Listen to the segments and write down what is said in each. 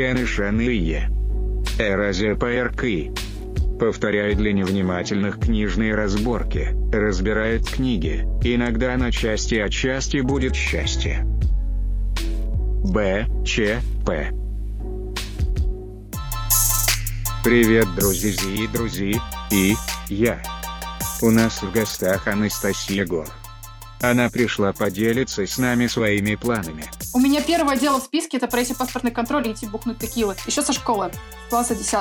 Кенышаные. Эразия ПРК. Повторяет для невнимательных книжные разборки, разбирает книги, иногда на части, а части будет счастье. Б. Ч. П. Привет, друзья и друзья, и я. У нас в гостях Анастасия Гор. Она пришла поделиться с нами своими планами. У меня первое дело в списке это пройти паспортный контроль и идти бухнуть текилы. Еще со школы, класса 10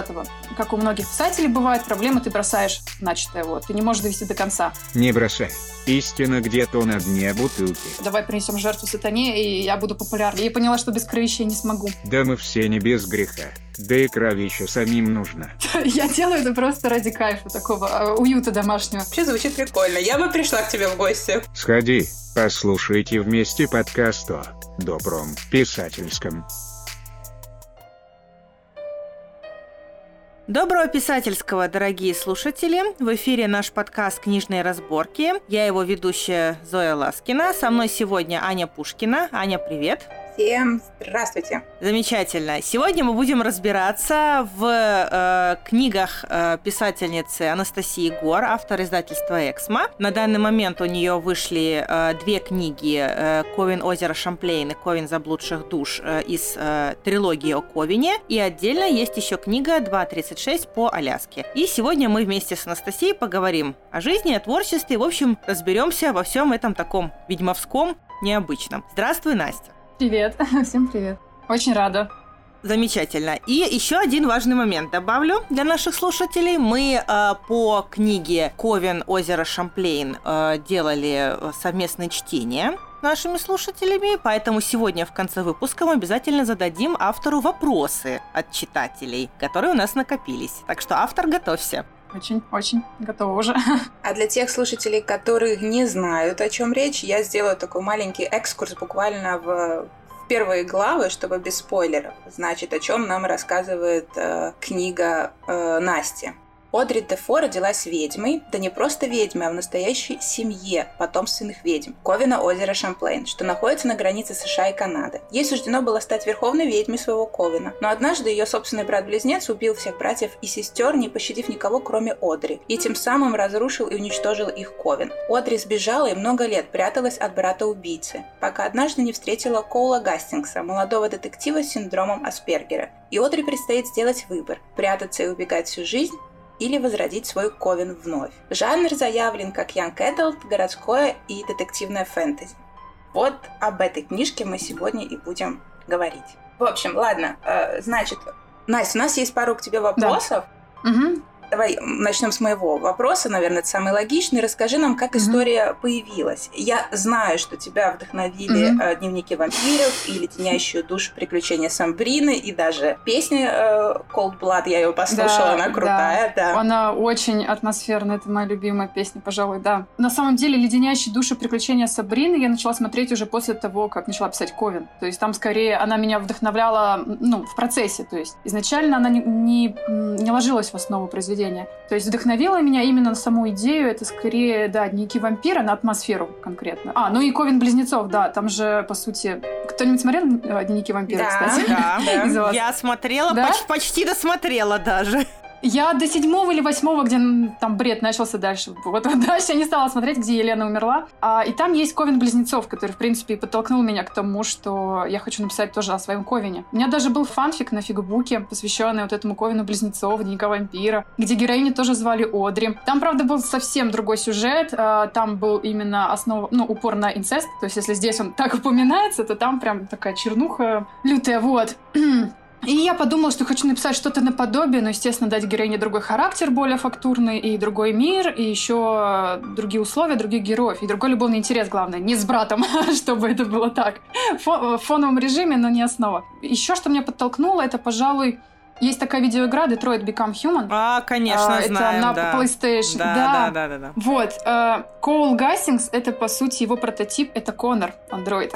Как у многих писателей бывает, проблемы ты бросаешь начатое. Вот. Ты не можешь довести до конца. Не бросай. Истина где-то на дне бутылки. Давай принесем жертву сатане, и я буду популярной. Я поняла, что без кровища я не смогу. Да мы все не без греха. Да и кровища самим нужно. Я делаю это просто ради кайфа, такого э, уюта домашнего. Вообще звучит прикольно. Я бы пришла к тебе в гости. Сходи, послушайте вместе подкаст о добром писательском. Доброго писательского, дорогие слушатели! В эфире наш подкаст «Книжные разборки». Я его ведущая Зоя Ласкина. Со мной сегодня Аня Пушкина. Аня, привет! Всем здравствуйте. Замечательно. Сегодня мы будем разбираться в э, книгах э, писательницы Анастасии Гор, автор издательства «Эксмо». На данный момент у нее вышли э, две книги э, «Ковен озера Шамплейн» и «Ковен заблудших душ» э, из э, трилогии о Ковине. И отдельно есть еще книга «2.36 по Аляске». И сегодня мы вместе с Анастасией поговорим о жизни, о творчестве. В общем, разберемся во всем этом таком ведьмовском, необычном. Здравствуй, Настя. Привет, всем привет. Очень рада. Замечательно. И еще один важный момент добавлю для наших слушателей. Мы э, по книге Ковен озеро Шамплейн э, делали совместное чтение нашими слушателями, поэтому сегодня в конце выпуска мы обязательно зададим автору вопросы от читателей, которые у нас накопились. Так что автор, готовься. Очень-очень готова уже. А для тех слушателей, которые не знают, о чем речь, я сделаю такой маленький экскурс буквально в первые главы, чтобы без спойлеров. Значит, о чем нам рассказывает э, книга э, Насти. Одри Дефо родилась ведьмой, да не просто ведьмой, а в настоящей семье потомственных ведьм Ковина озера Шамплейн, что находится на границе США и Канады. Ей суждено было стать верховной ведьмой своего Ковина, но однажды ее собственный брат-близнец убил всех братьев и сестер, не пощадив никого, кроме Одри, и тем самым разрушил и уничтожил их Ковен. Одри сбежала и много лет пряталась от брата-убийцы, пока однажды не встретила Коула Гастингса, молодого детектива с синдромом Аспергера. И Одри предстоит сделать выбор – прятаться и убегать всю жизнь или возродить свой ковен вновь. Жанр заявлен как Young Adult, городское и детективное фэнтези. Вот об этой книжке мы сегодня и будем говорить. В общем, ладно, э, значит, Настя, у нас есть пару к тебе вопросов. Да. Угу. Давай начнем с моего вопроса, наверное, это самый логичный. Расскажи нам, как mm-hmm. история появилась. Я знаю, что тебя вдохновили mm-hmm. дневники вампиров и леденящую душу приключения Самбрины, и даже песня э, Cold Blood, я ее послушала, да, она крутая, да. да. Она очень атмосферная, это моя любимая песня, пожалуй, да. На самом деле, леденящие душу приключения Сабрины я начала смотреть уже после того, как начала писать Ковен. То есть там скорее она меня вдохновляла, ну, в процессе. То есть изначально она не, не, не ложилась в основу произведения произведение. То есть вдохновило меня именно на саму идею. Это скорее, да, дневники вампира, на атмосферу конкретно. А, ну и Ковен Близнецов, да. Там же, по сути... Кто-нибудь смотрел э, дневники вампира, да, кстати? Да, я смотрела, да? почти, почти досмотрела даже. Я до седьмого или восьмого, где там бред начался дальше. Вот дальше я не стала смотреть, где Елена умерла. А, и там есть Ковен Близнецов, который, в принципе, и подтолкнул меня к тому, что я хочу написать тоже о своем Ковине. У меня даже был фанфик на фигбуке, посвященный вот этому Ковину Близнецов, Дневника вампира, где героини тоже звали Одри. Там, правда, был совсем другой сюжет. А, там был именно основа, ну, упор на инцест. То есть, если здесь он так упоминается, то там прям такая чернуха лютая. Вот. И я подумала, что хочу написать что-то наподобие, но, естественно, дать героине другой характер, более фактурный, и другой мир, и еще другие условия, других героев, и другой любовный интерес, главное, не с братом, чтобы это было так. в фоновом режиме, но не основа. Еще что меня подтолкнуло, это, пожалуй, есть такая видеоигра Detroit Become Human. А, конечно, а, знаем, Это на да. PlayStation. Да, да, да, да. да, Вот. Коул Гастингс — это, по сути, его прототип, это Конор, андроид.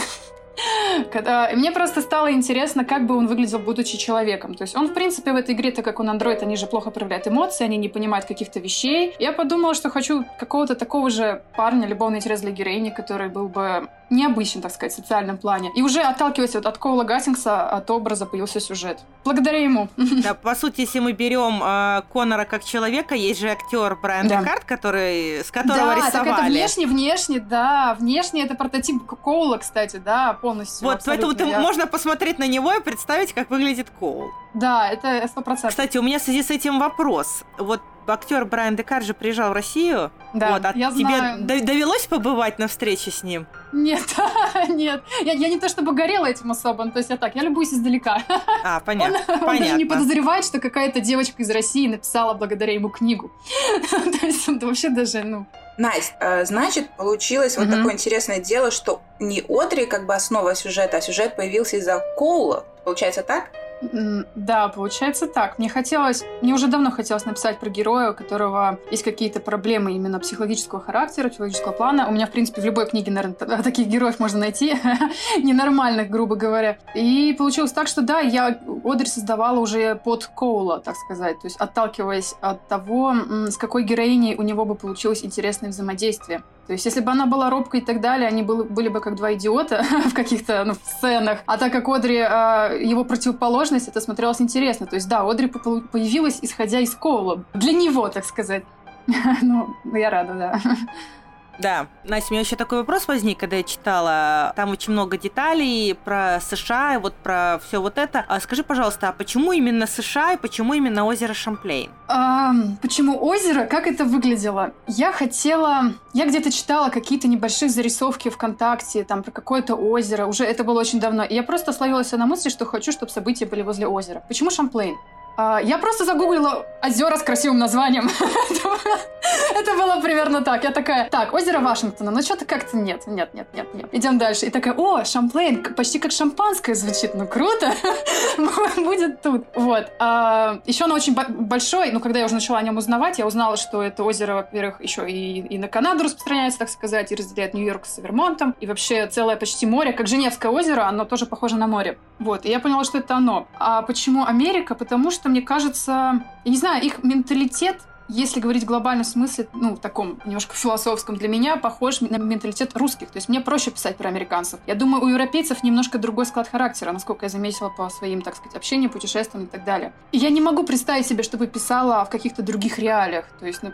Когда... Мне просто стало интересно, как бы он выглядел, будучи человеком. То есть он, в принципе, в этой игре, так как он андроид, они же плохо проявляют эмоции, они не понимают каких-то вещей. Я подумала, что хочу какого-то такого же парня, любовный интерес для героини, который был бы необычен, так сказать, в социальном плане. И уже отталкиваясь вот от Коула Гаттингса, от образа появился сюжет. Благодаря ему. Да, по сути, если мы берем э, Конора как человека, есть же актер Брайан да. Декарт, который, с которого да, рисовали. Так это внешне, внешне, да. Внешне это прототип Коула, кстати, да, полностью. Вот, поэтому ты, можно посмотреть на него и представить, как выглядит Коул. Да, это сто процентов. Кстати, у меня в связи с этим вопрос. Вот актер Брайан Декар же приезжал в Россию. Да, вот, а я тебе знаю. довелось побывать на встрече с ним? Нет, нет. Я, я не то чтобы горела этим особо, то есть я так, я любуюсь издалека. А, понятно. Он, понятно. он даже не подозревает, что какая-то девочка из России написала благодаря ему книгу. то есть он вообще даже, ну... Настя, э, значит, получилось вот такое интересное дело, что не Одри как бы основа сюжета, а сюжет появился из-за Коула. Получается так? Да, получается так. Мне хотелось, мне уже давно хотелось написать про героя, у которого есть какие-то проблемы именно психологического характера, психологического плана. У меня, в принципе, в любой книге, наверное, таких героев можно найти, ненормальных, грубо говоря. И получилось так, что да, я Одри создавала уже под Коула, так сказать, то есть отталкиваясь от того, с какой героиней у него бы получилось интересное взаимодействие. То есть, если бы она была робкой и так далее, они были, бы как два идиота в каких-то ну, сценах. А так как Одри, э, его противоположность, это смотрелось интересно. То есть, да, Одри появилась, исходя из Коула. Для него, так сказать. ну, я рада, да. Да. Настя, у меня еще такой вопрос возник, когда я читала. Там очень много деталей про США и вот про все вот это. А скажи, пожалуйста, а почему именно США и почему именно озеро Шамплейн? А, почему озеро? Как это выглядело? Я хотела... Я где-то читала какие-то небольшие зарисовки ВКонтакте, там, про какое-то озеро. Уже это было очень давно. И я просто словилась на мысли, что хочу, чтобы события были возле озера. Почему Шамплейн? А, я просто загуглила озера с красивым названием. Это было примерно так. Я такая, так, озеро Вашингтона, ну что-то как-то нет, нет, нет, нет, нет. Идем дальше. И такая, о, Шамплейн, почти как шампанское звучит, ну круто, будет тут. Вот. А, еще оно очень большое, ну когда я уже начала о нем узнавать, я узнала, что это озеро, во-первых, еще и, и на Канаду распространяется, так сказать, и разделяет Нью-Йорк с Вермонтом, и вообще целое почти море, как Женевское озеро, оно тоже похоже на море. Вот, и я поняла, что это оно. А почему Америка? Потому что, мне кажется, я не знаю, их менталитет если говорить в глобальном смысле, ну, в таком немножко философском, для меня похож на менталитет русских. То есть мне проще писать про американцев. Я думаю, у европейцев немножко другой склад характера, насколько я заметила по своим, так сказать, общениям, путешествиям и так далее. И я не могу представить себе, чтобы писала в каких-то других реалиях. То есть, ну,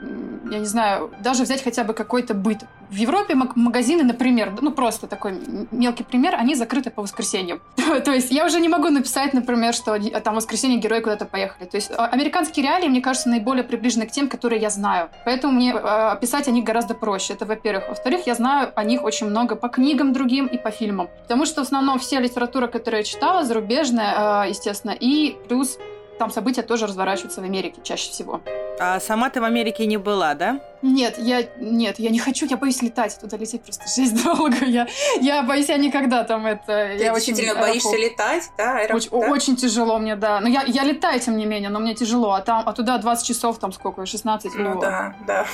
я не знаю, даже взять хотя бы какой-то быт. В Европе магазины, например, ну, просто такой мелкий пример, они закрыты по воскресеньям. То есть я уже не могу написать, например, что там воскресенье герои куда-то поехали. То есть а, американские реалии, мне кажется, наиболее приближены к тем, которые я знаю. Поэтому мне э, писать о них гораздо проще. Это, во-первых. Во-вторых, я знаю о них очень много по книгам другим и по фильмам. Потому что в основном вся литература, которую я читала, зарубежная, э, естественно, и плюс там события тоже разворачиваются в Америке чаще всего. А сама ты в Америке не была, да? Нет, я нет, я не хочу, я боюсь летать, туда лететь просто жизнь долго. Я, я боюсь, я никогда там это. Ты я очень, боишься аэрофоб. летать, да? Аэрофоб, очень, да? очень тяжело мне, да. Но я, я летаю, тем не менее, но мне тяжело. А там, а туда 20 часов, там сколько, 16? Ну, ну да, да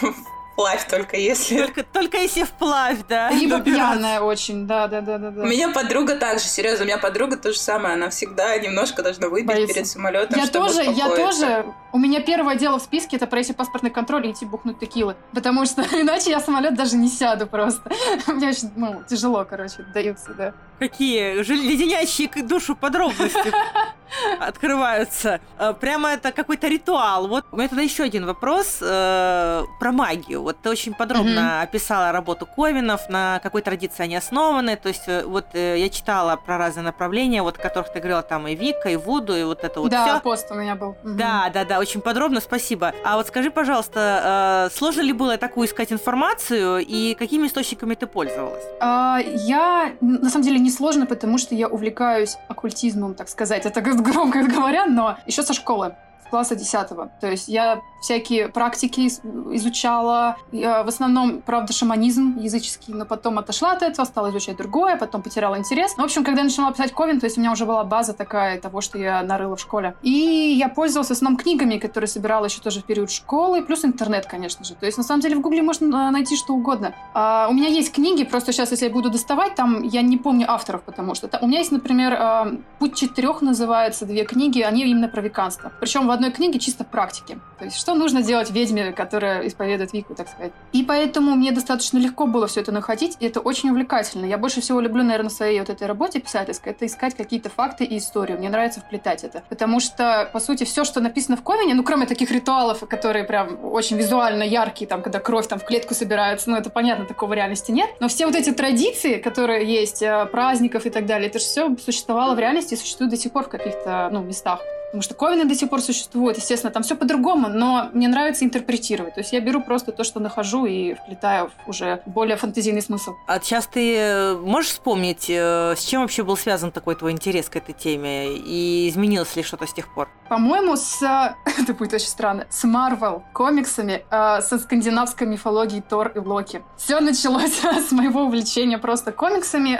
вплавь только если. Только, только если вплавь, да. Либо пьяная очень, да, да, да, да, да. У меня подруга также, серьезно, у меня подруга то же самое, она всегда немножко должна выпить Боится. перед самолетом. Я тоже, я тоже. У меня первое дело в списке это пройти паспортный контроль и идти бухнуть текилы. Потому что иначе я самолет даже не сяду просто. Мне очень, ну, тяжело, короче, даются, да. Какие леденящие душу подробности открываются. Э, прямо это какой-то ритуал. Вот у меня тогда еще один вопрос э, про магию. Вот ты очень подробно mm-hmm. описала работу Ковинов, на какой традиции они основаны. То есть э, вот э, я читала про разные направления, вот о которых ты говорила, там и Вика, и Вуду, и вот это вот Да, всё. пост у меня был. Mm-hmm. Да, да, да, очень подробно, спасибо. А вот скажи, пожалуйста, э, сложно ли было такую искать информацию, и какими источниками ты пользовалась? А, я, на самом деле, несложно, потому что я увлекаюсь оккультизмом, так сказать. Это громко говоря, но еще со школы. Класса 10 То есть я всякие практики изучала. Я в основном, правда, шаманизм языческий, но потом отошла от этого, стала изучать другое, потом потеряла интерес. Ну, в общем, когда я начала писать Ковен, то есть у меня уже была база такая того, что я нарыла в школе. И я пользовалась в основном книгами, которые собирала еще тоже в период школы, плюс интернет, конечно же. То есть, на самом деле, в Гугле можно найти что угодно. А, у меня есть книги, просто сейчас, если я буду доставать, там я не помню авторов, потому что... У меня есть, например, а, «Путь четырех» называется, две книги, они именно про веканство. Причем в одной книге чисто практики. То есть, что нужно делать ведьме, которая исповедует Вику, так сказать. И поэтому мне достаточно легко было все это находить, и это очень увлекательно. Я больше всего люблю, наверное, в своей вот этой работе писательской, это искать какие-то факты и историю. Мне нравится вплетать это. Потому что, по сути, все, что написано в Ковине, ну, кроме таких ритуалов, которые прям очень визуально яркие, там, когда кровь там в клетку собирается, ну, это понятно, такого в реальности нет. Но все вот эти традиции, которые есть, э, праздников и так далее, это же все существовало в реальности и существует до сих пор в каких-то, ну, местах. Потому что Ковины до сих пор существуют, естественно, там все по-другому, но мне нравится интерпретировать. То есть я беру просто то, что нахожу, и вплетаю в уже более фантазийный смысл. А сейчас ты э, можешь вспомнить, э, с чем вообще был связан такой твой интерес к этой теме? И изменилось ли что-то с тех пор? По-моему, с... Это будет очень странно. С Марвел комиксами, э, со скандинавской мифологией Тор и Локи. Все началось с моего увлечения просто комиксами,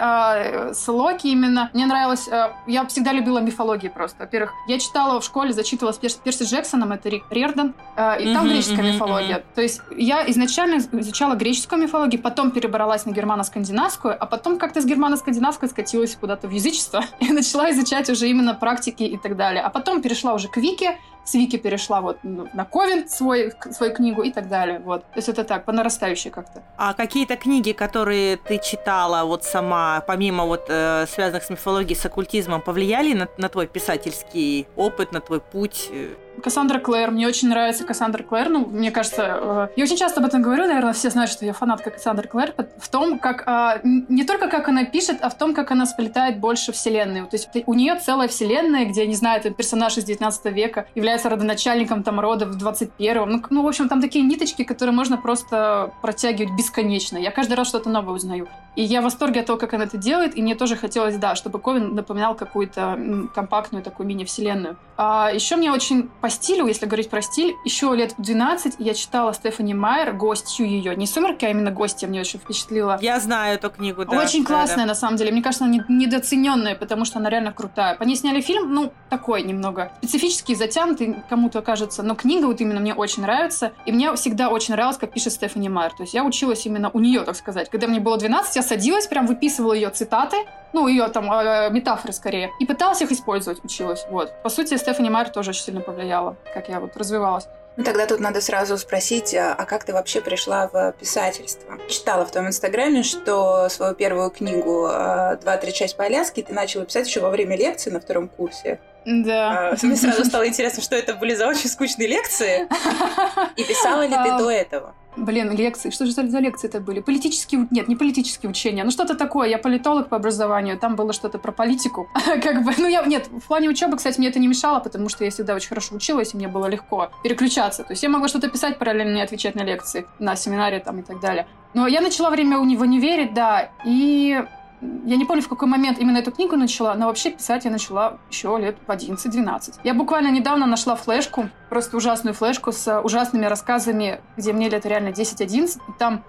с Локи именно. Мне нравилось... Я всегда любила мифологии просто. Во-первых, я читала читала в школе, зачитывала Перс, Перси Джексоном, это Рик Рерден, э, и там греческая мифология. То есть я изначально изучала греческую мифологию, потом перебралась на германо-скандинавскую, а потом как-то с германо-скандинавской скатилась куда-то в язычество и начала изучать уже именно практики и так далее. А потом перешла уже к Вике, с Вики перешла вот на Ковен свой, свою книгу и так далее. Вот. То есть это так, по нарастающей как-то. А какие-то книги, которые ты читала вот сама, помимо вот э, связанных с мифологией, с оккультизмом, повлияли на, на твой писательский опыт, на твой путь? Кассандра Клэр. Мне очень нравится Кассандра Клэр. Ну, мне кажется, э, я очень часто об этом говорю, наверное, все знают, что я фанатка Кассандры Клэр. В том, как э, не только как она пишет, а в том, как она сплетает больше вселенную. То есть у нее целая вселенная, где, не знаю, этот персонаж из 19 века является родоначальником там рода в 21-м. Ну, ну, в общем, там такие ниточки, которые можно просто протягивать бесконечно. Я каждый раз что-то новое узнаю. И я в восторге от того, как она это делает, и мне тоже хотелось, да, чтобы Ковен напоминал какую-то компактную такую мини-вселенную. А еще мне очень по стилю, если говорить про стиль, еще лет в 12 я читала Стефани Майер, гостью ее. Не «Сумерки», а именно гостья мне очень впечатлила. Я знаю эту книгу, да. Очень да, классная, да. на самом деле. Мне кажется, она недооцененная, потому что она реально крутая. По ней сняли фильм, ну, такой немного специфический, затянутый, кому-то кажется. Но книга вот именно мне очень нравится. И мне всегда очень нравилось, как пишет Стефани Майер. То есть я училась именно у нее, так сказать. Когда мне было 12, я садилась, прям выписывала ее цитаты, ну, ее там э, метафоры скорее, и пыталась их использовать, училась. Вот. По сути, Стефани Майер тоже очень сильно повлияла, как я вот развивалась. Ну, тогда тут надо сразу спросить, а, а как ты вообще пришла в писательство? Читала в твоем инстаграме, что свою первую книгу «2-3 по Аляске» ты начала писать еще во время лекции на втором курсе. Да. А, мне сразу стало интересно, что это были за очень скучные лекции. И писала ли ты до этого? Блин, лекции. Что же за, лекции это были? Политические... Нет, не политические учения. Ну, что-то такое. Я политолог по образованию. Там было что-то про политику. как бы, ну, я... Нет, в плане учебы, кстати, мне это не мешало, потому что я всегда очень хорошо училась, и мне было легко переключаться. То есть я могла что-то писать параллельно и отвечать на лекции, на семинаре там и так далее. Но я начала время в универе, да, и я не помню, в какой момент именно эту книгу начала, но вообще писать я начала еще лет в 11-12. Я буквально недавно нашла флешку, просто ужасную флешку с ужасными рассказами, где мне лет реально 10-11, и там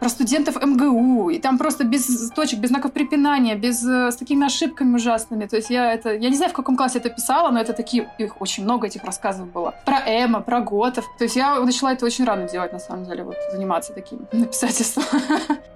про студентов МГУ, и там просто без точек, без знаков препинания, без, э, с такими ошибками ужасными. То есть я это, я не знаю, в каком классе это писала, но это такие, их очень много этих рассказов было. Про Эма, про Готов. То есть я начала это очень рано делать, на самом деле, вот заниматься таким написательством.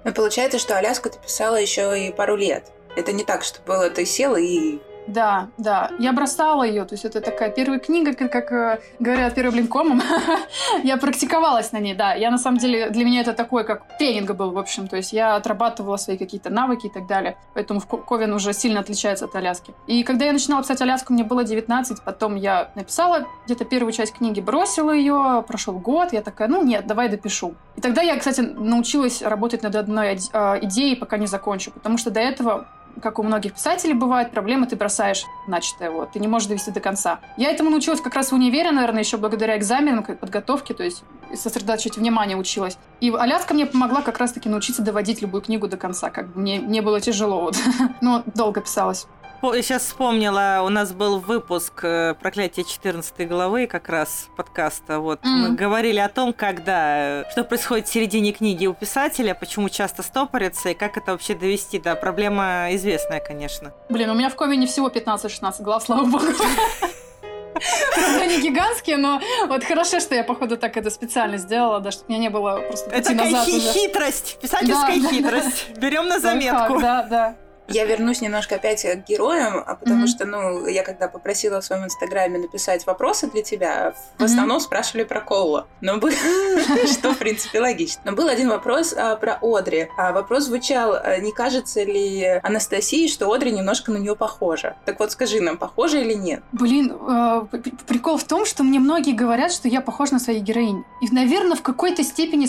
Ну, получается, что Аляску ты писала еще и пару лет. Это не так, что было, ты села и да, да. Я бросала ее. То есть это такая первая книга, как, как э, говорят первым блинкомом. я практиковалась на ней, да. Я на самом деле, для меня это такой, как тренинг был, в общем. То есть я отрабатывала свои какие-то навыки и так далее. Поэтому Ковен уже сильно отличается от Аляски. И когда я начинала писать Аляску, мне было 19. Потом я написала где-то первую часть книги, бросила ее. Прошел год. Я такая, ну нет, давай допишу. И тогда я, кстати, научилась работать над одной э, идеей, пока не закончу. Потому что до этого как у многих писателей бывает, проблемы ты бросаешь начатое, вот, ты не можешь довести до конца. Я этому научилась как раз в универе, наверное, еще благодаря экзаменам, подготовке, то есть сосредоточить внимание училась. И Аляска мне помогла как раз-таки научиться доводить любую книгу до конца, как бы мне не было тяжело, вот. Но долго писалось. Сейчас вспомнила, у нас был выпуск э, «Проклятие 14 главы» как раз подкаста. Вот. Mm. Мы говорили о том, когда, что происходит в середине книги у писателя, почему часто стопорится и как это вообще довести. Да, проблема известная, конечно. Блин, у меня в коме всего 15-16 глав, слава богу. Они гигантские, но вот хорошо, что я, походу, так это специально сделала, да, чтобы у меня не было просто Это такая хитрость, писательская хитрость. Берем на заметку. Да, да. Я вернусь немножко опять к героям, а потому mm-hmm. что, ну, я когда попросила в своем инстаграме написать вопросы для тебя, в mm-hmm. основном спрашивали про Коула. Но был... что, в принципе, логично. Но был один вопрос а, про Одри. А вопрос звучал, а, не кажется ли Анастасии, что Одри немножко на нее похожа? Так вот, скажи нам, похожа или нет? Блин, э, прикол в том, что мне многие говорят, что я похожа на своей героинь. И, наверное, в какой-то степени,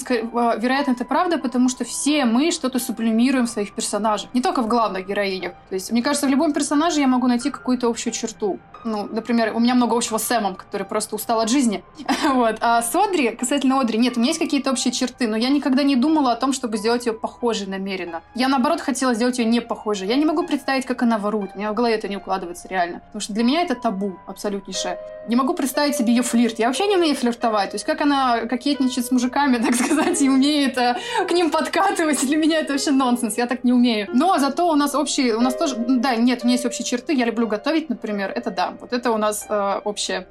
вероятно, это правда, потому что все мы что-то сублимируем в своих персонажах. Не только в главных героинях. То есть, мне кажется, в любом персонаже я могу найти какую-то общую черту. Ну, например, у меня много общего с Сэмом, который просто устал от жизни. вот. А с Одри, касательно Одри, нет, у меня есть какие-то общие черты, но я никогда не думала о том, чтобы сделать ее похожей намеренно. Я, наоборот, хотела сделать ее не похожей. Я не могу представить, как она ворует. У меня в голове это не укладывается реально. Потому что для меня это табу абсолютнейшее. Не могу представить себе ее флирт. Я вообще не умею флиртовать. То есть как она кокетничает с мужиками, так сказать, и умеет э, к ним подкатывать. Для меня это вообще нонсенс. Я так не умею. Но зато у нас общие... У нас тоже... Да, нет, у меня есть общие черты. Я люблю готовить, например. Это да. Вот это у нас э, общее.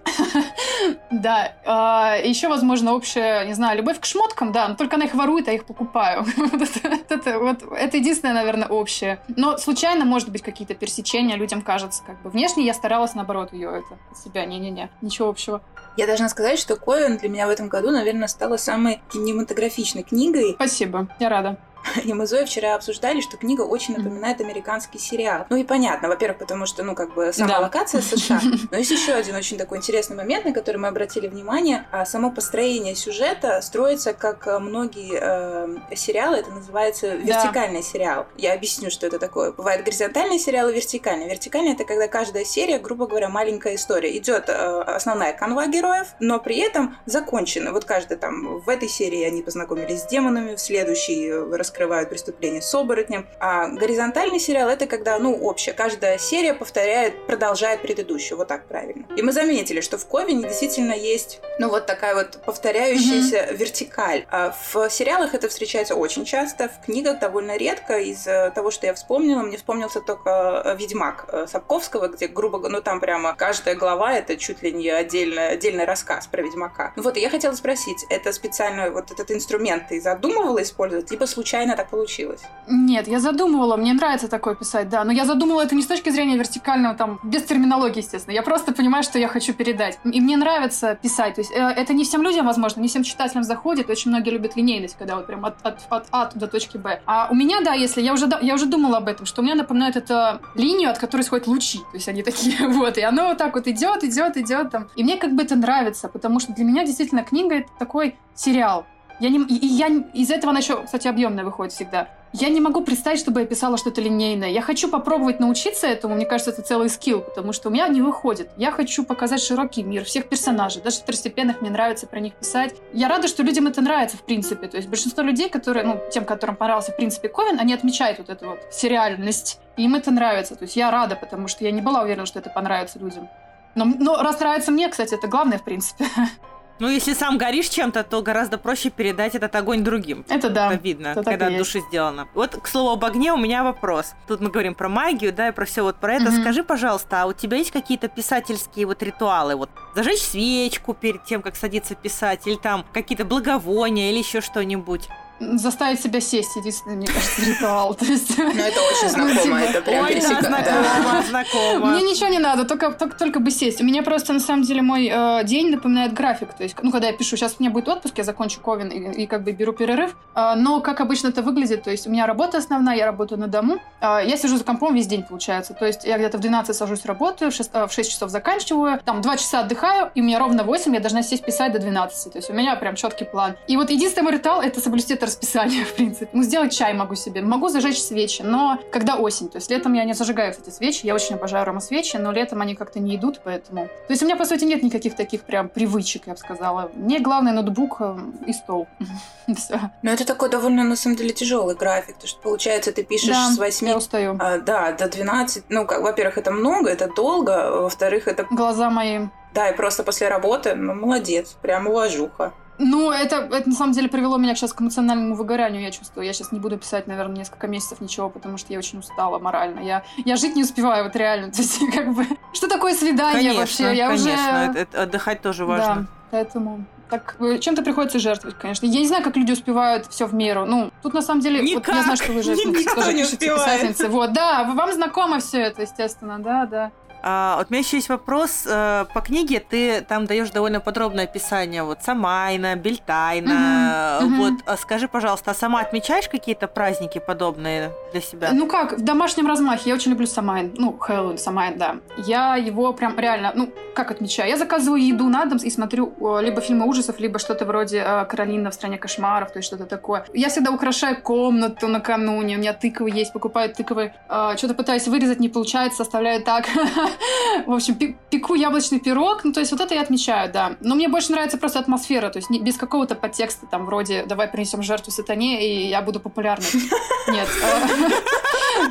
да. Э, еще, возможно, общая, не знаю, любовь к шмоткам, да. Но только она их ворует, а я их покупаю. это единственное, наверное, общее. Но случайно, может быть, какие-то пересечения людям кажется. Как бы внешне я старалась, наоборот, ее это себя. Не-не-не. Ничего общего. Я должна сказать, что Коэн для меня в этом году, наверное, стала самой кинематографичной книгой. Спасибо. Я рада. И мы Зоей вчера обсуждали, что книга очень напоминает американский сериал. Ну и понятно, во-первых, потому что, ну, как бы сама да. локация США. Но есть еще один очень такой интересный момент, на который мы обратили внимание. А само построение сюжета строится, как э, многие э, сериалы, это называется вертикальный да. сериал. Я объясню, что это такое. Бывает горизонтальный сериал и вертикальный. Вертикальный это когда каждая серия, грубо говоря, маленькая история. Идет э, основная канва героев, но при этом закончена. Вот каждый там в этой серии они познакомились с демонами, в следующей э, раскрывают преступления с оборотнем. А горизонтальный сериал — это когда, ну, общее. Каждая серия повторяет, продолжает предыдущую. Вот так правильно. И мы заметили, что в Ковине действительно есть, ну, вот такая вот повторяющаяся mm-hmm. вертикаль. А в сериалах это встречается очень часто, в книгах довольно редко. Из того, что я вспомнила, мне вспомнился только э, «Ведьмак» э, Сапковского, где, грубо говоря, ну, там прямо каждая глава — это чуть ли не отдельно, отдельный рассказ про Ведьмака. Вот, и я хотела спросить, это специально вот этот инструмент ты задумывала использовать, либо случайно случайно так получилось? Нет, я задумывала, мне нравится такое писать, да, но я задумывала это не с точки зрения вертикального, там, без терминологии, естественно. Я просто понимаю, что я хочу передать. И мне нравится писать. То есть э, это не всем людям, возможно, не всем читателям заходит. Очень многие любят линейность, когда вот прям от, от, от А до точки Б. А у меня, да, если я уже, я уже думала об этом, что у меня напоминает это линию, от которой сходят лучи. То есть они такие, вот, и оно вот так вот идет, идет, идет там. И мне как бы это нравится, потому что для меня действительно книга это такой сериал. Я не, и я из этого она еще, кстати, объемная выходит всегда. Я не могу представить, чтобы я писала что-то линейное. Я хочу попробовать научиться этому. Мне кажется, это целый скилл, потому что у меня не выходит. Я хочу показать широкий мир всех персонажей, даже второстепенных. Мне нравится про них писать. Я рада, что людям это нравится, в принципе. То есть большинство людей, которые, ну, тем, которым понравился, в принципе, Ковен, они отмечают вот эту вот сериальность. И им это нравится. То есть я рада, потому что я не была уверена, что это понравится людям. Но, но раз мне, кстати, это главное, в принципе. Ну, если сам горишь чем-то, то гораздо проще передать этот огонь другим. Это да. Это видно, это когда от души сделано. Вот, к слову об огне, у меня вопрос. Тут мы говорим про магию, да, и про все вот про это. Угу. Скажи, пожалуйста, а у тебя есть какие-то писательские вот ритуалы? Вот зажечь свечку перед тем, как садиться писать, или там какие-то благовония, или еще что-нибудь? Заставить себя сесть, единственный, мне кажется, ритуал. То есть... Ну, это очень знакомо, это прям Ой, знакомо, знакомо. Мне ничего не надо, только, только, только бы сесть. У меня просто, на самом деле, мой э, день напоминает график. То есть, ну, когда я пишу, сейчас у меня будет отпуск, я закончу ковен и, и как бы беру перерыв. Э, но, как обычно это выглядит, то есть, у меня работа основная, я работаю на дому. Э, я сижу за компом весь день, получается. То есть, я где-то в 12 сажусь работаю, в 6, э, в 6 часов заканчиваю, там 2 часа отдыхаю, и у меня ровно 8 я должна сесть писать до 12. То есть, у меня прям четкий план. И вот единственный мой ритуал — это соблюсти это расписание, в принципе. Ну, сделать чай могу себе. Могу зажечь свечи, но когда осень. То есть летом я не зажигаю, кстати, свечи. Я очень обожаю аромасвечи, но летом они как-то не идут, поэтому... То есть у меня, по сути, нет никаких таких прям привычек, я бы сказала. Мне главное ноутбук э, и стол. Все. Но это такой довольно, на самом деле, тяжелый график. То что, получается, ты пишешь Да, с 8 я устаю. а, да, до 12. Ну, как, во-первых, это много, это долго. Во-вторых, это... Глаза мои. Да, и просто после работы, ну, молодец. Прям уважуха. Ну, это, это на самом деле привело меня сейчас к эмоциональному выгоранию, я чувствую. Я сейчас не буду писать, наверное, несколько месяцев ничего, потому что я очень устала морально. Я, я жить не успеваю, вот реально. То есть, как бы, что такое свидание Конечно, вообще? Я конечно, уже... это- это отдыхать тоже важно. Да, поэтому... Так, э, чем-то приходится жертвовать, конечно. Я не знаю, как люди успевают все в меру. Ну, тут на самом деле... Вот Никак. я знаю, что вы же Никто тоже не пишете писательницы. Вот, да, вам знакомо все это, естественно, да, да. А, вот у меня еще есть вопрос. э, По книге ты там даешь довольно подробное описание вот Самайна, Бельтайна. Мгм. Вот а скажи, пожалуйста, а сама отмечаешь какие-то праздники подобные для себя? Ну как, в домашнем размахе. Я очень люблю Самайн. Ну, Хэллоуин, Самайн, да. Я его прям реально, ну, как отмечаю? Я заказываю еду на дом и смотрю либо фильмы ужасов, либо что-то вроде э, «Каролина в стране кошмаров», то есть что-то такое. Я всегда украшаю комнату накануне. У меня тыквы есть, покупаю тыквы. Э, Что-то пытаюсь вырезать, не получается, оставляю так. В общем, пе- пеку яблочный пирог. Ну, то есть вот это я отмечаю, да. Но мне больше нравится просто атмосфера, то есть не- без какого-то подтекста, там, вроде «давай принесем жертву сатане, и я буду популярной». Нет. э,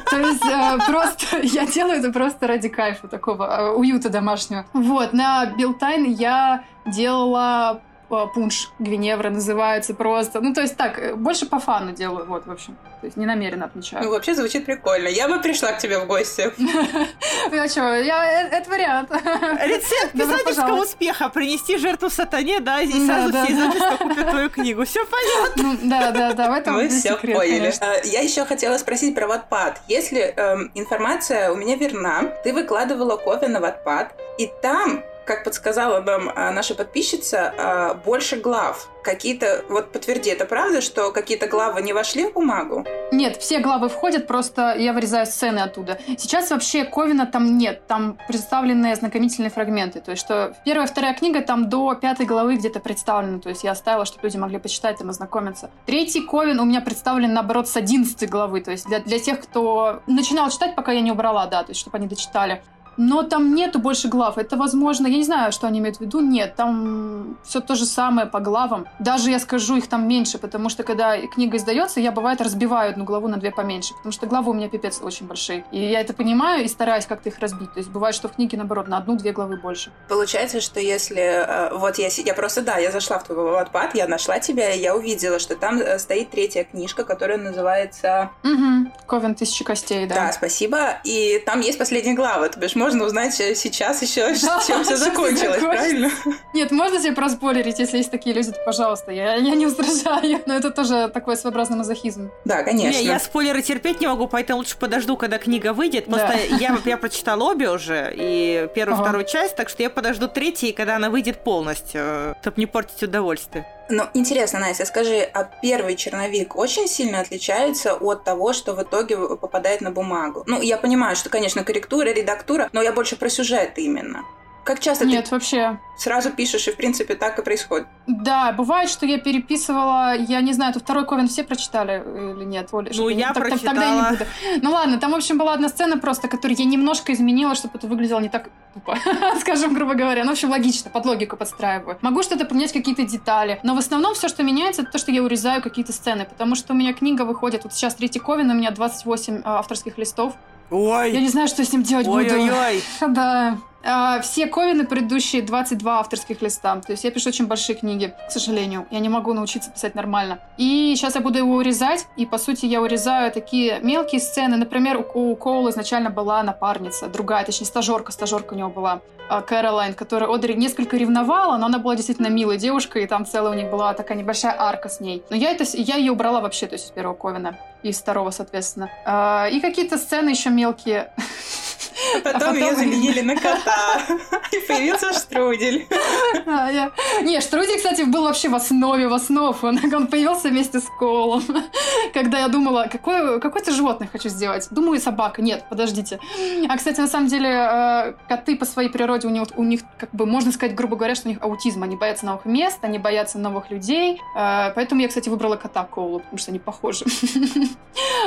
То есть э, просто я делаю это просто ради кайфа такого э, уюта домашнего. Вот, на Билтайн я делала пунш Гвиневра называется просто. Ну, то есть так, э, больше по фану делаю, вот, в общем. То есть не намеренно Ну, отмечаю. вообще звучит прикольно. Я бы пришла к тебе в гости. Ну, что, я, э, это вариант. Рецепт писательского успеха. Принести жертву сатане, да, и сразу все из да. офиса купят твою книгу. Все понятно. Ну, да, да, да, в этом Мы все поняли. А, Я еще хотела спросить про Wattpad. Если эм, информация у меня верна, ты выкладывала кофе на Wattpad, и там, как подсказала нам а, наша подписчица, а, больше глав. Какие-то, вот подтверди, это правда, что какие-то главы не вошли в бумагу? Нет, все главы входят, просто я вырезаю сцены оттуда. Сейчас вообще Ковина там нет, там представлены ознакомительные фрагменты. То есть, что первая, вторая книга там до пятой главы где-то представлена. То есть, я оставила, чтобы люди могли почитать, там, ознакомиться. Третий Ковин у меня представлен, наоборот, с одиннадцатой главы. То есть, для, для тех, кто начинал читать, пока я не убрала, да, то есть, чтобы они дочитали. Но там нету больше глав. Это возможно, я не знаю, что они имеют в виду. Нет, там все то же самое по главам. Даже я скажу, их там меньше, потому что когда книга издается, я бывает разбиваю одну главу на две поменьше, потому что главы у меня пипец очень большие. И я это понимаю и стараюсь как-то их разбить. То есть бывает, что в книге, наоборот, на одну-две главы больше. Получается, что если... э, Вот я, я просто, да, я зашла в твой Wattpad, я нашла тебя, и я увидела, что там э, стоит третья книжка, которая называется... Угу. Ковен тысячи костей, да. Да, спасибо. И там есть последняя глава. То бишь можно узнать э, сейчас еще, Да, чем все закончилось, закончилось. правильно? Нет, можно себе проспойлерить, если есть такие люди, то пожалуйста. Я, я не возражаю. Но это тоже такой своеобразный мазохизм. Да, конечно. Не, я спойлеры терпеть не могу, поэтому лучше подожду, когда книга выйдет. Да. Просто я, я прочитала обе уже, и первую, Ага. вторую часть, так что я подожду третью, когда она выйдет полностью, чтобы не портить удовольствие. Ну, интересно, Настя, скажи, а первый черновик очень сильно отличается от того, что в итоге попадает на бумагу? Ну, я понимаю, что, конечно, корректура, редактура, но я больше про сюжет именно. Как часто Нет, вообще. ты сразу пишешь, и, в принципе, так и происходит? Да, бывает, что я переписывала, я не знаю, тут второй Ковен все прочитали или нет? Оля, Ну, я так- так- Тогда я прочитала. не буду. Ну ладно, там, в общем, была одна сцена просто, которую я немножко изменила, чтобы это выглядело не так тупо, скажем, грубо говоря. Ну, в общем, логично, под логику подстраиваю. Могу что-то поменять, какие-то детали. Но в основном все, что меняется, это то, что я урезаю какие-то сцены, потому что у меня книга выходит, вот сейчас третий Ковен, у меня 28 а, авторских листов. Я Ой, не знаю, что с ним делать буду. ой-ой-ой. Да. А, все ковины предыдущие 22 авторских листа. То есть я пишу очень большие книги, к сожалению. Я не могу научиться писать нормально. И сейчас я буду его урезать. И, по сути, я урезаю такие мелкие сцены. Например, у, у изначально была напарница, другая, точнее, стажерка. Стажерка у него была. а, Кэролайн, которая Одри несколько ревновала, но она была действительно милой девушкой, и там целая у них была такая небольшая арка с ней. Но я, это, я ее убрала вообще, то есть из первого Ковина, и из второго, соответственно. А, И какие-то сцены еще мелкие. А потом, потом ее заменили на кота. И появился штрудель. А, я... Не, штрудель, кстати, был вообще в основе, в основ. Он, он появился вместе с Колом. Когда я думала, какое, какое-то животное хочу сделать. Думаю, собака. Нет, подождите. А, кстати, на самом деле, э, коты по своей природе, у них, у них, как бы, можно сказать, грубо говоря, что у них аутизм. Они боятся новых мест, они боятся новых людей. Э, поэтому я, кстати, выбрала кота Коулу, потому что они похожи.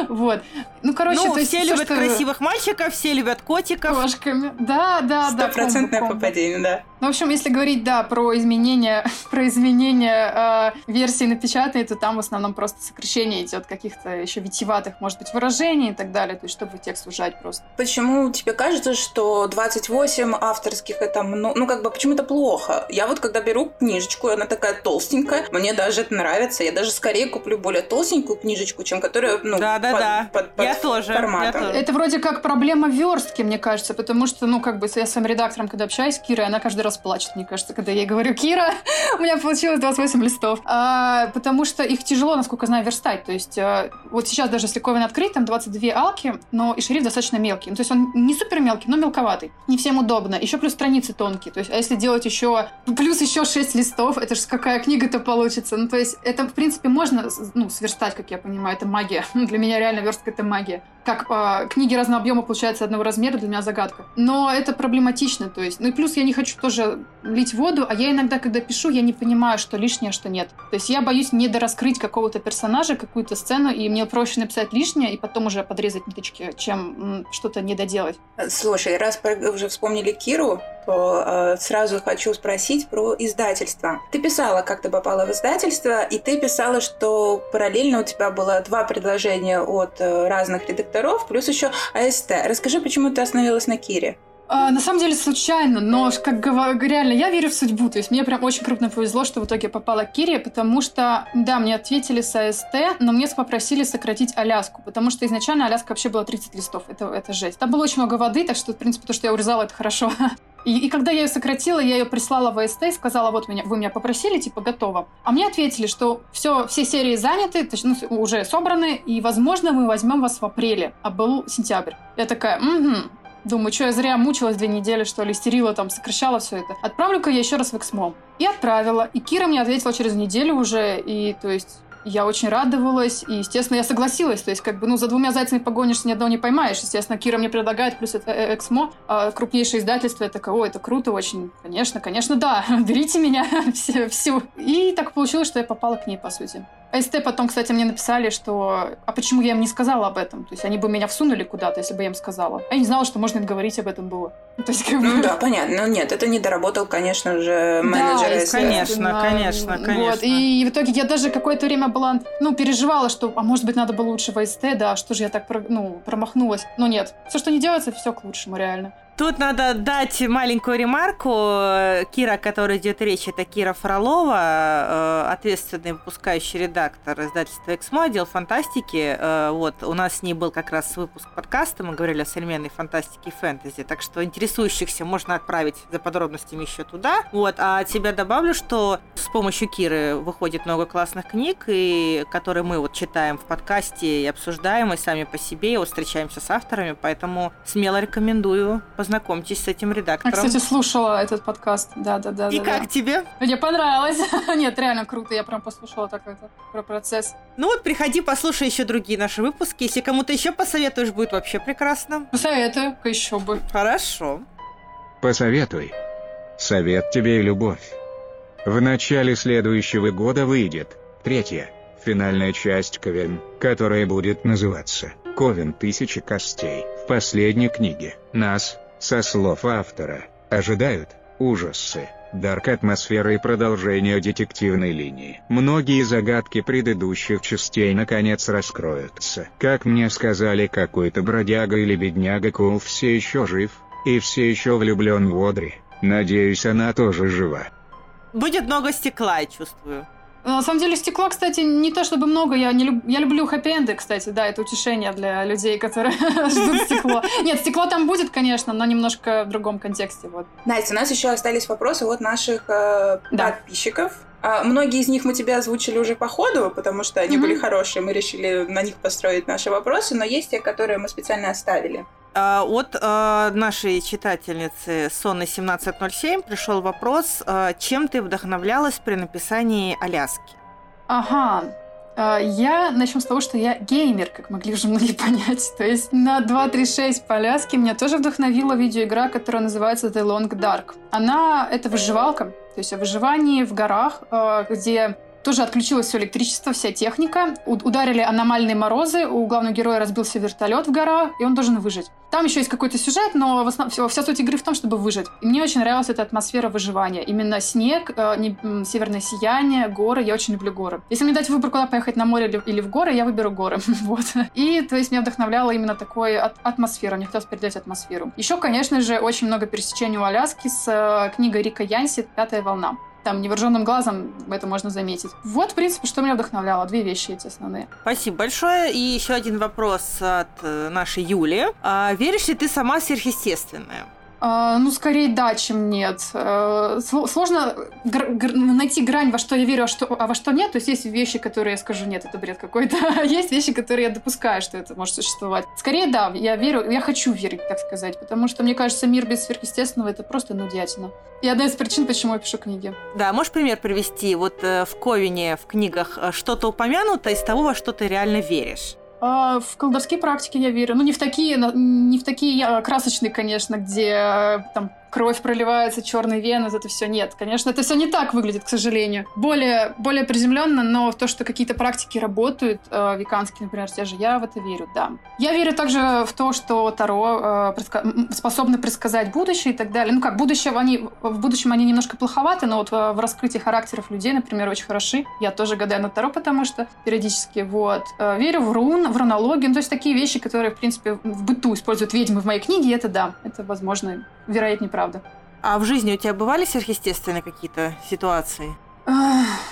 Вот. Ну, короче, ну, все любят красивых мальчиков, все любят котиков. Кошками. Да, да, да. Стопроцентное попадение, да. Ну, в общем, если говорить, да, про изменения, про изменения э, версии напечатанной, то там в основном просто сокращение идет каких-то еще витиватых, может быть, выражений и так далее, то есть чтобы текст ужать просто. Почему тебе кажется, что 28 авторских это, ну, ну как бы, почему это плохо? Я вот когда беру книжечку, она такая толстенькая, мне даже это нравится, я даже скорее куплю более толстенькую книжечку, чем которая, ну, да, да, под, да. Под, под я тоже, форматом. Я тоже. Это вроде как проблема верстки, мне кажется, потому что, ну, как бы, я с своим редактором, когда общаюсь, Кира, она каждый раз плачет, мне кажется, когда я ей говорю, Кира, у меня получилось 28 листов. А, потому что их тяжело, насколько знаю, верстать. То есть а, вот сейчас даже если Ковен открыть, там 22 алки, но и шрифт достаточно мелкий. Ну, то есть он не супер мелкий, но мелковатый. Не всем удобно. Еще плюс страницы тонкие. То есть, а если делать еще плюс еще 6 листов, это же какая книга-то получится. Ну, то есть это, в принципе, можно ну, сверстать, как я понимаю, это магия. Для меня реально верстка — это магия. Как э, книги разного объема получаются одного размера, для меня загадка. Но это проблематично, то есть. Ну и плюс я не хочу тоже лить воду, а я иногда, когда пишу, я не понимаю, что лишнее, что нет. То есть я боюсь не дораскрыть какого-то персонажа, какую-то сцену, и мне проще написать лишнее и потом уже подрезать ниточки, чем что-то не доделать. Слушай, раз уже вспомнили Киру, то э, сразу хочу спросить про издательство. Ты писала, как ты попала в издательство, и ты писала, что параллельно у тебя было два предложения от э, разных редакторов, плюс еще АСТ. Расскажи, почему ты остановилась на Кире? А, на самом деле случайно, но как реально я верю в судьбу. То есть мне прям очень крупно повезло, что в итоге попала к Кире, потому что, да, мне ответили с АСТ, но мне попросили сократить Аляску, потому что изначально Аляска вообще была 30 листов. Это, это жесть. Там было очень много воды, так что, в принципе, то, что я урезала, это хорошо. И, и когда я ее сократила, я ее прислала в АСТ и сказала, вот меня, вы меня попросили, типа, готово. А мне ответили, что все, все серии заняты, то есть, ну, уже собраны, и, возможно, мы возьмем вас в апреле, а был сентябрь. Я такая, угу, Думаю, что я зря мучилась две недели, что ли, истерила, там, сокращала все это. Отправлю-ка я еще раз в Эксмо. И отправила. И Кира мне ответила через неделю уже, и, то есть, я очень радовалась, и, естественно, я согласилась. То есть, как бы, ну, за двумя зайцами погонишься, ни одного не поймаешь. Естественно, Кира мне предлагает, плюс это э, Эксмо, а крупнейшее издательство. Я такая, о, это круто очень. Конечно, конечно, да, берите меня всю. И так получилось, что я попала к ней, по сути. СТ потом, кстати, мне написали, что а почему я им не сказала об этом? То есть они бы меня всунули куда-то, если бы я им сказала. Я не знала, что можно им говорить об этом было. Ну, то есть, как бы... Ну да, понятно. Ну нет, это не доработал, конечно же, менеджер да, СТ. Конечно, конечно, конечно. Вот. И в итоге я даже какое-то время была, ну, переживала, что, а может быть, надо было лучше в СТ, да, что же я так, ну, промахнулась. Но нет, все, что не делается, все к лучшему, реально. Тут надо дать маленькую ремарку. Кира, о которой идет речь, это Кира Фролова, э, ответственный выпускающий редактор издательства «Эксмо», отдел фантастики. Э, вот, у нас с ней был как раз выпуск подкаста, мы говорили о современной фантастике и фэнтези, так что интересующихся можно отправить за подробностями еще туда. Вот, а от себя добавлю, что с помощью Киры выходит много классных книг, и которые мы вот читаем в подкасте и обсуждаем, и сами по себе, и вот встречаемся с авторами, поэтому смело рекомендую познакомьтесь с этим редактором. Я, кстати, слушала этот подкаст. Да, да, да. И да, как да. тебе? Мне понравилось. Нет, реально круто. Я прям послушала так это про процесс. Ну вот, приходи, послушай еще другие наши выпуски. Если кому-то еще посоветуешь, будет вообще прекрасно. Посоветую, еще бы. Хорошо. Посоветуй. Совет тебе и любовь. В начале следующего года выйдет третья, финальная часть Ковен, которая будет называться «Ковен тысячи костей». В последней книге нас, со слов автора, ожидают ужасы, дарк атмосферы и продолжение детективной линии. Многие загадки предыдущих частей наконец раскроются. Как мне сказали, какой-то бродяга или бедняга Кул все еще жив, и все еще влюблен в Одри. Надеюсь, она тоже жива. Будет много стекла, я чувствую. На самом деле стекла, кстати, не то чтобы много. Я, не люб... я люблю хэппи-энды, кстати, да, это утешение для людей, которые ждут стекло. Нет, стекло там будет, конечно, но немножко в другом контексте. Вот. Настя, у нас еще остались вопросы от наших э, да. подписчиков. А, многие из них мы тебе озвучили уже по ходу, потому что они mm-hmm. были хорошие, мы решили на них построить наши вопросы, но есть те, которые мы специально оставили. А, от э, нашей читательницы Сонны 1707 пришел вопрос, э, чем ты вдохновлялась при написании Аляски? Ага, а, я начну с того, что я геймер, как могли уже многие понять. То есть на 2.3.6 по Аляске меня тоже вдохновила видеоигра, которая называется The Long Dark. Она — это выживалка, то есть о выживании в горах, а, где тоже отключилось все электричество, вся техника. Ударили аномальные морозы, у главного героя разбился вертолет в горах, и он должен выжить. Там еще есть какой-то сюжет, но в основном, вся суть игры в том, чтобы выжить. И мне очень нравилась эта атмосфера выживания. Именно снег, э, не, северное сияние, горы. Я очень люблю горы. Если мне дать выбор, куда поехать, на море или, в горы, я выберу горы. вот. И, то есть, меня вдохновляла именно такой от, атмосфера. Мне хотелось передать атмосферу. Еще, конечно же, очень много пересечений у Аляски с э, книгой Рика Янси «Пятая волна» там невооруженным глазом это можно заметить. Вот, в принципе, что меня вдохновляло. Две вещи эти основные. Спасибо большое. И еще один вопрос от э, нашей Юли. А, веришь ли ты сама в сверхъестественное? А, ну, скорее да, чем нет. А, сложно гр- гр- найти грань, во что я верю, а, что, а во что нет. То есть есть вещи, которые я скажу, нет, это бред какой-то. А есть вещи, которые я допускаю, что это может существовать. Скорее да, я верю, я хочу верить, так сказать. Потому что, мне кажется, мир без сверхъестественного — это просто нудятина. И одна из причин, почему я пишу книги. Да, можешь пример привести? Вот э, в Ковине, в книгах э, что-то упомянуто из того, во что ты реально веришь? А, в колдовские практики я верю. Ну, не в такие, не в такие красочные, конечно, где э, там кровь проливается, черные вены, это все нет. Конечно, это все не так выглядит, к сожалению. Более, более приземленно, но то, что какие-то практики работают, э, веканские, например, те же, я в это верю, да. Я верю также в то, что Таро э, предска- способны предсказать будущее и так далее. Ну как, будущее, они, в будущем они немножко плоховаты, но вот в, в раскрытии характеров людей, например, очень хороши. Я тоже гадаю на Таро, потому что периодически, вот. Э, верю в рун, в рунологию, ну, то есть такие вещи, которые, в принципе, в быту используют ведьмы в моей книге, это да, это возможно, вероятнее, правда. А в жизни у тебя бывали сверхъестественные какие-то ситуации?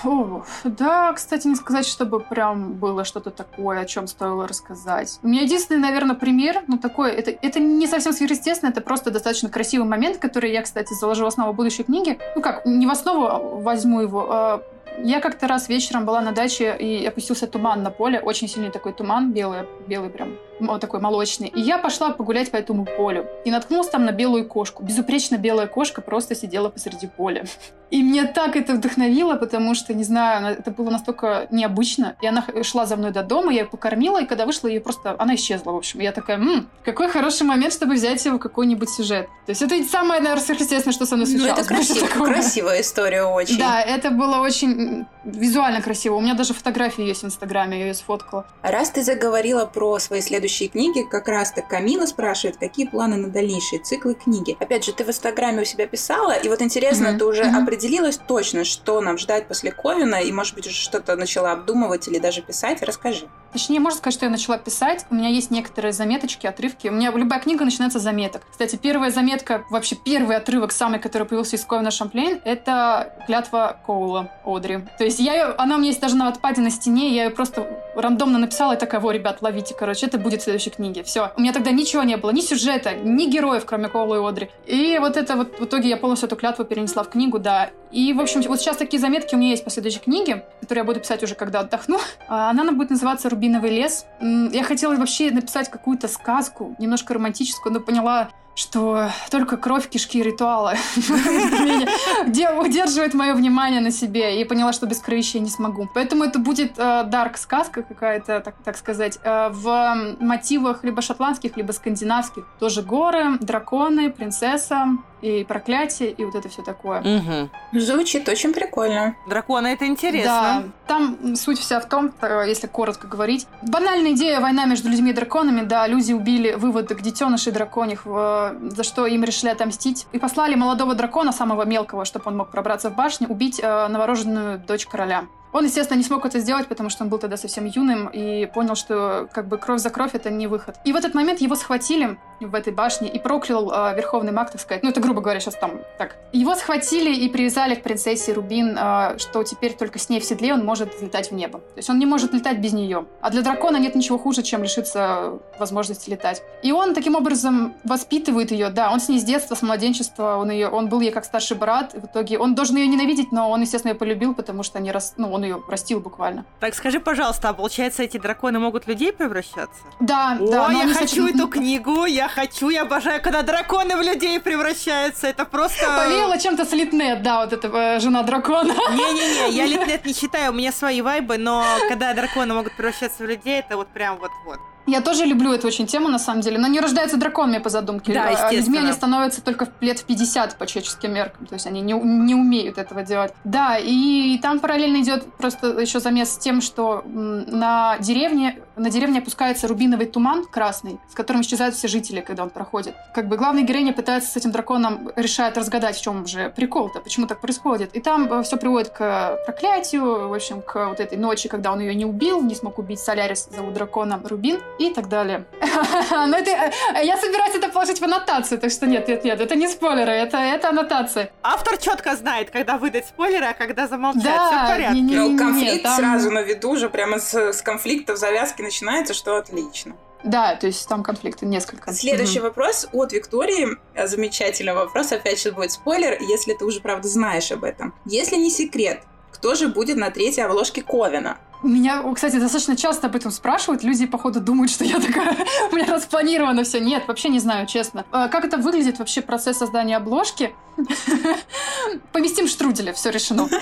О, да, кстати, не сказать, чтобы прям было что-то такое, о чем стоило рассказать. У меня единственный, наверное, пример, ну такой, это, это не совсем сверхъестественно, это просто достаточно красивый момент, который я, кстати, заложу в основу будущей книги. Ну как, не в основу возьму его, а я как-то раз вечером была на даче и опустился туман на поле, очень сильный такой туман, белый, белый прям, вот такой молочный. И я пошла погулять по этому полю и наткнулась там на белую кошку. Безупречно белая кошка просто сидела посреди поля. И мне так это вдохновило, потому что, не знаю, это было настолько необычно. И она шла за мной до дома, я ее покормила, и когда вышла, ее просто... Она исчезла, в общем. И я такая, М, какой хороший момент, чтобы взять его в какой-нибудь сюжет. То есть это самое, наверное, сверхъестественное, что со мной случалось. Ну, это красиво, красивая история очень. Да, это было очень визуально красиво. У меня даже фотографии есть в Инстаграме, я ее сфоткала. Раз ты заговорила про свои следующие книги, как раз-то Камила спрашивает, какие планы на дальнейшие циклы книги. Опять же, ты в Инстаграме у себя писала, и вот интересно, mm-hmm. ты уже mm-hmm. определилась точно, что нам ждать после Ковина, и, может быть, уже что-то начала обдумывать или даже писать? Расскажи. Точнее, можно сказать, что я начала писать. У меня есть некоторые заметочки, отрывки. У меня любая книга начинается с заметок. Кстати, первая заметка, вообще первый отрывок, самый, который появился из Ковина Шамплейн, это клятва Коула Одри. То есть я ее, она у меня есть даже на отпаде на стене, я ее просто рандомно написала и такая, во, ребят, ловите, короче, это будет в следующей книге. Все. У меня тогда ничего не было, ни сюжета, ни героев, кроме Коула и Одри. И вот это вот в итоге я полностью эту клятву перенесла в книгу, да. И, в общем, вот сейчас такие заметки у меня есть по следующей книге, которую я буду писать уже, когда отдохну. А, она будет называться «Рубиновый лес». Я хотела вообще написать какую-то сказку, немножко романтическую, но поняла, что только кровь, кишки ритуала удерживает мое внимание на себе. И поняла, что без крови я не смогу. Поэтому это будет э, сказка какая-то, так, так сказать, э, в мотивах либо шотландских, либо скандинавских. Тоже горы, драконы, принцесса, и проклятие, и вот это все такое. Угу. Звучит очень прикольно. Драконы это интересно. Да, там суть вся в том, э, если коротко говорить. Банальная идея война между людьми и драконами, да, люди убили выводок детенышей драконьих, за что им решили отомстить. И послали молодого дракона, самого мелкого, чтобы он мог пробраться в башню, убить э, новорожденную дочь короля. Он, естественно, не смог это сделать, потому что он был тогда совсем юным и понял, что как бы кровь за кровь это не выход. И в этот момент его схватили в этой башне и проклял э, верховный маг, так сказать. Ну, это грубо говоря, сейчас там так. Его схватили и привязали к принцессе Рубин, э, что теперь только с ней в седле он может летать в небо. То есть он не может летать без нее. А для дракона нет ничего хуже, чем лишиться возможности летать. И он таким образом воспитывает ее, да, он с ней с детства, с младенчества, он, ее, он был ей как старший брат, в итоге он должен ее ненавидеть, но он, естественно, ее полюбил, потому что они рас... ну, он ее простил буквально. Так скажи, пожалуйста, а получается, эти драконы могут людей превращаться? Да, О, да. я хочу очень... эту книгу, я хочу, я обожаю, когда драконы в людей превращаются. Это просто... Повеяло чем-то с Литнет, да, вот эта э, жена дракона. Не-не-не, я Литнет не читаю, у меня свои вайбы, но когда драконы могут превращаться в людей, это вот прям вот-вот. Я тоже люблю эту очень тему, на самом деле. Но не рождаются драконами по задумке. Да, А Людьми естественно. они становятся только лет в 50 по человеческим меркам. То есть они не, не умеют этого делать. Да, и там параллельно идет просто еще замес с тем, что на деревне, на деревне опускается рубиновый туман красный, с которым исчезают все жители, когда он проходит. Как бы главная героиня пытается с этим драконом, решает разгадать, в чем же прикол-то, почему так происходит. И там все приводит к проклятию, в общем, к вот этой ночи, когда он ее не убил, не смог убить Солярис, зовут дракона Рубин, и так далее. Но это, э, я собираюсь это положить в аннотацию, так что нет, нет, нет, это не спойлеры, это, это аннотация. Автор четко знает, когда выдать спойлеры, а когда замолчать. Да, Все в порядке. не- не- Не-не-не, конфликт там- сразу на виду уже прямо с, с конфликтов завязки начинается, что отлично. Да, то есть там конфликты несколько. Следующий Мгм. вопрос от Виктории. Э, Замечательный вопрос. Опять же будет спойлер, если ты уже правда знаешь об этом. Если не секрет, кто же будет на третьей обложке Ковина? Меня, кстати, достаточно часто об этом спрашивают. Люди, походу, думают, что я такая, у меня распланировано все. Нет, вообще не знаю, честно. А Как это выглядит вообще процесс создания обложки? Поместим штруделя, все решено.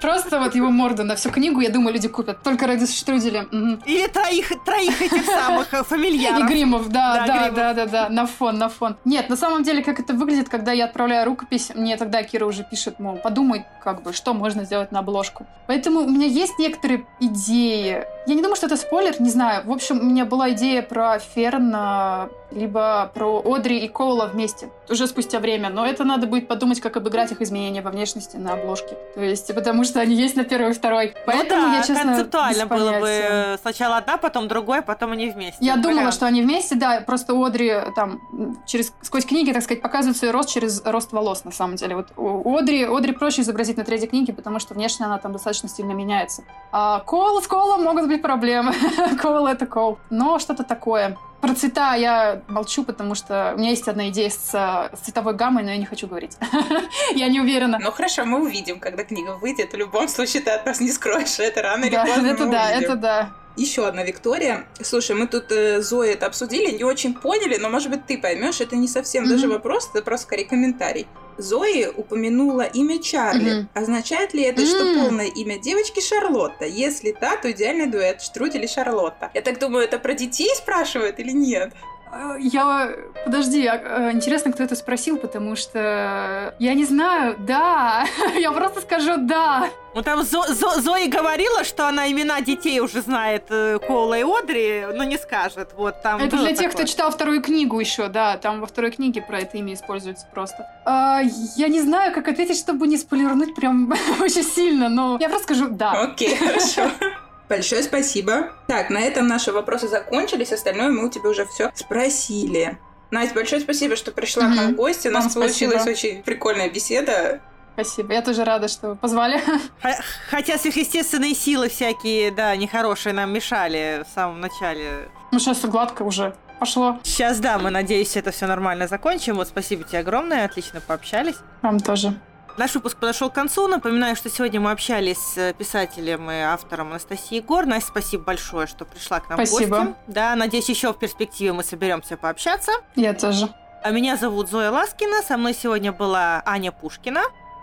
Просто вот его морду на всю книгу, я думаю, люди купят. Только ради штруделя. Или троих, троих этих самых э, И фамильяров. гримов, да, Да, да, да, да, да, на фон, на фон. Нет, на самом деле, как это выглядит, когда я отправляю рукопись, мне тогда Кира уже пишет, мол, подумай, как бы, что можно сделать на обложку. Поэтому у меня есть некоторые идеи. Я не думаю, что это спойлер, не знаю. В общем, у меня была идея про Ферна, либо про Одри и Коула вместе, уже спустя время. Но это надо будет подумать, как обыграть их изменения во внешности на обложке. То есть, потому что они есть на первой и второй. Поэтому ну да, я, честно, концептуально было бы э, сначала одна, потом другой, потом они вместе. Я думала, Вариант. что они вместе, да, просто Одри там м, через сквозь книги, так сказать, показывает свой рост через рост волос, на самом деле. Вот у Одри, Одри проще изобразить на третьей книге, потому что внешне она там достаточно сильно меняется. А Кол с Колом могут быть проблемы. Кол это Кол. Но что-то такое. Про цвета я молчу, потому что у меня есть одна идея с, э, с цветовой гаммой, но я не хочу говорить. Я не уверена. Ну хорошо, мы увидим, когда книга выйдет. В любом случае ты от нас не скроешь. Это рано или поздно это да, это да. Еще одна Виктория. Слушай, мы тут э, Зои это обсудили, не очень поняли, но может быть ты поймешь, это не совсем Мгм. даже вопрос, это просто скорее комментарий. Зои упомянула имя Чарли. Мгм. Означает ли это, что полное имя девочки Шарлотта? Если да, то идеальный дуэт Штрудель и Шарлотта. Я так думаю, это про детей спрашивают или нет? Э, Я... Подожди, а, э, интересно, кто это спросил, потому что... Я не знаю, да. Я просто скажу да. Ну там Зо- Зо- Зои говорила, что она имена детей уже знает э, Коула и Одри, но не скажет. Вот там Это для тех, такое. кто читал вторую книгу еще, да. Там во второй книге про это имя используется просто. А, я не знаю, как ответить, чтобы не спойлернуть прям очень сильно, но я просто скажу да. Окей, хорошо. Большое спасибо. Так, на этом наши вопросы закончились, остальное мы у тебя уже все спросили. Настя, большое спасибо, что пришла к нам в гости. У нас Вам получилась спасибо. очень прикольная беседа. Спасибо. Я тоже рада, что позвали. Х- Хотя сверхъестественные силы всякие, да, нехорошие нам мешали в самом начале. Ну, сейчас гладко уже. Пошло. Сейчас, да, мы, надеюсь, это все нормально закончим. Вот спасибо тебе огромное, отлично пообщались. Вам тоже. Наш выпуск подошел к концу. Напоминаю, что сегодня мы общались с писателем и автором Анастасией Гор. Настя, спасибо большое, что пришла к нам в Спасибо. гости. Да, надеюсь, еще в перспективе мы соберемся пообщаться. Я тоже. А меня зовут Зоя Ласкина. Со мной сегодня была Аня Пушкина.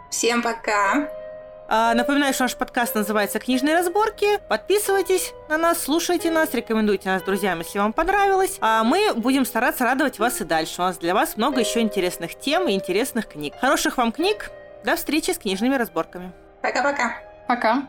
Всем пока! А, Напоминаю, что наш подкаст называется «Книжные разборки». Подписывайтесь на нас, слушайте нас, рекомендуйте нас друзьям, если вам понравилось. А мы будем стараться радовать вас и дальше. У нас для вас много еще интересных тем и интересных книг. Хороших вам книг. До встречи с книжными разборками. Пока-пока! Пока.